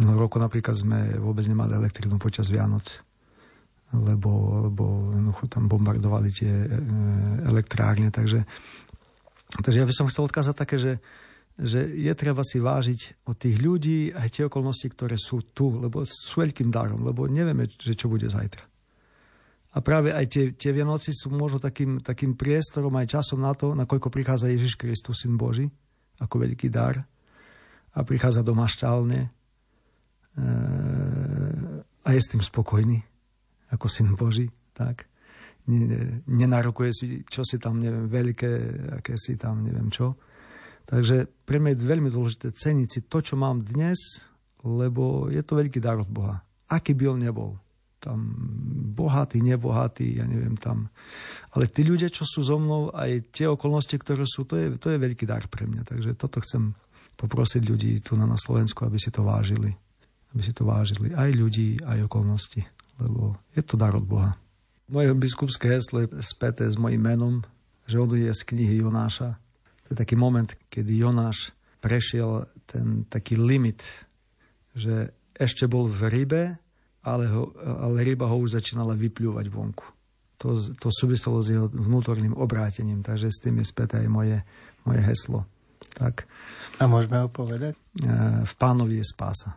Minulý roku napríklad sme vôbec nemali elektrinu počas Vianoc, lebo, lebo tam bombardovali tie e, elektrárne, takže Takže ja by som chcel odkázať také, že, že je treba si vážiť od tých ľudí aj tie okolnosti, ktoré sú tu, lebo sú veľkým darom, lebo nevieme, že čo bude zajtra. A práve aj tie, tie Vianoci sú možno takým, takým priestorom aj časom na to, nakoľko prichádza Ježiš Kristus, Syn Boží, ako veľký dar a prichádza do mašťálne e, a je s tým spokojný, ako Syn Boží. Tak nenárokuje si, čo si tam, neviem, veľké, aké si tam, neviem čo. Takže pre mňa je veľmi dôležité ceniť si to, čo mám dnes, lebo je to veľký dar od Boha. Aký by on nebol. Tam bohatý, nebohatý, ja neviem tam. Ale tí ľudia, čo sú so mnou, aj tie okolnosti, ktoré sú, to je, to je veľký dar pre mňa. Takže toto chcem poprosiť ľudí tu na, na Slovensku, aby si to vážili. Aby si to vážili. Aj ľudí, aj okolnosti. Lebo je to dar od Boha. Moje biskupské heslo je späté s mojim menom, že on je z knihy Jonáša. To je taký moment, kedy Jonáš prešiel ten taký limit, že ešte bol v rybe, ale, ho, ale ryba ho už začínala vypľúvať vonku. To, to súviselo s jeho vnútorným obrátením, takže s tým je späté aj moje, moje heslo. Tak. A môžeme ho povedať? V pánovi je spása.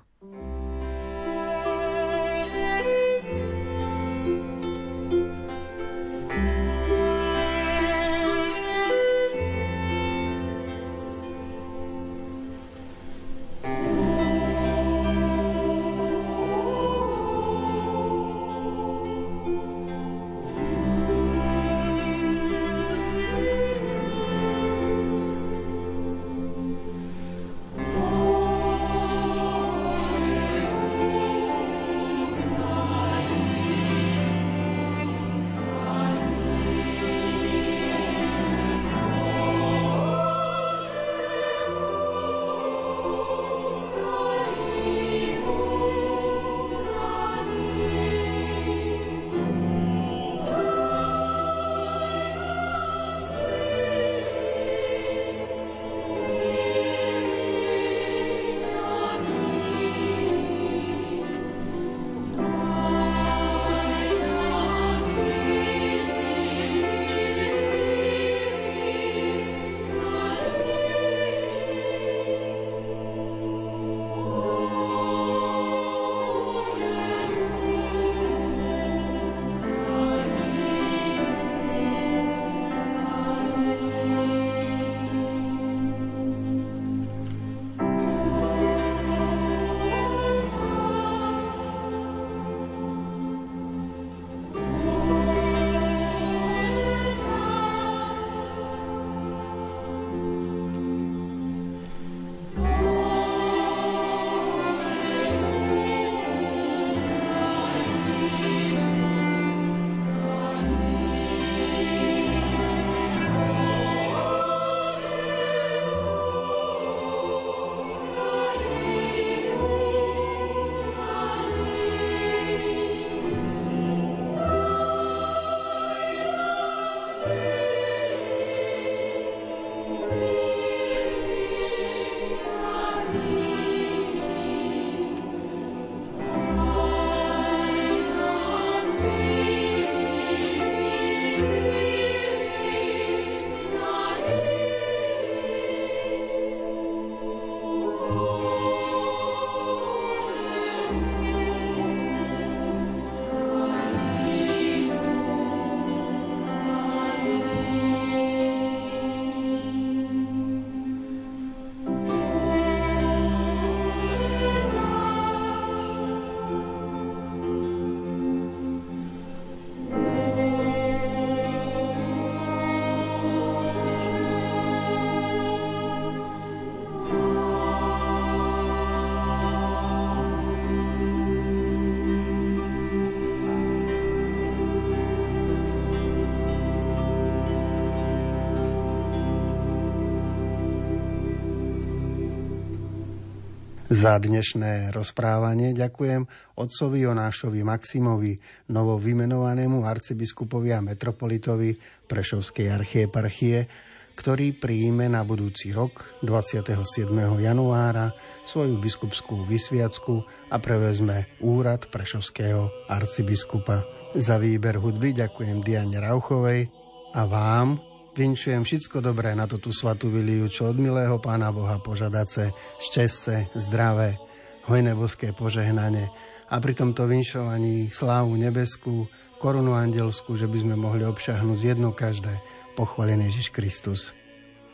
Za dnešné rozprávanie ďakujem otcovi Jonášovi Maximovi, novo vymenovanému arcibiskupovi a metropolitovi Prešovskej archieparchie, ktorý príjme na budúci rok 27. januára svoju biskupskú vysviacku a prevezme úrad Prešovského arcibiskupa. Za výber hudby ďakujem Diane Rauchovej a vám, Vinčujem všetko dobré na tú svatú Viliu, čo od milého Pána Boha požadace, šťastce, zdravé, hojné boské požehnanie a pri tomto vinšovaní slávu nebeskú, korunu andelskú, že by sme mohli obšahnuť jedno každé, pochválený Ježiš Kristus.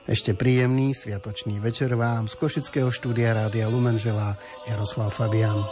Ešte príjemný sviatočný večer vám z Košického štúdia Rádia Lumen želá Jaroslav Fabian.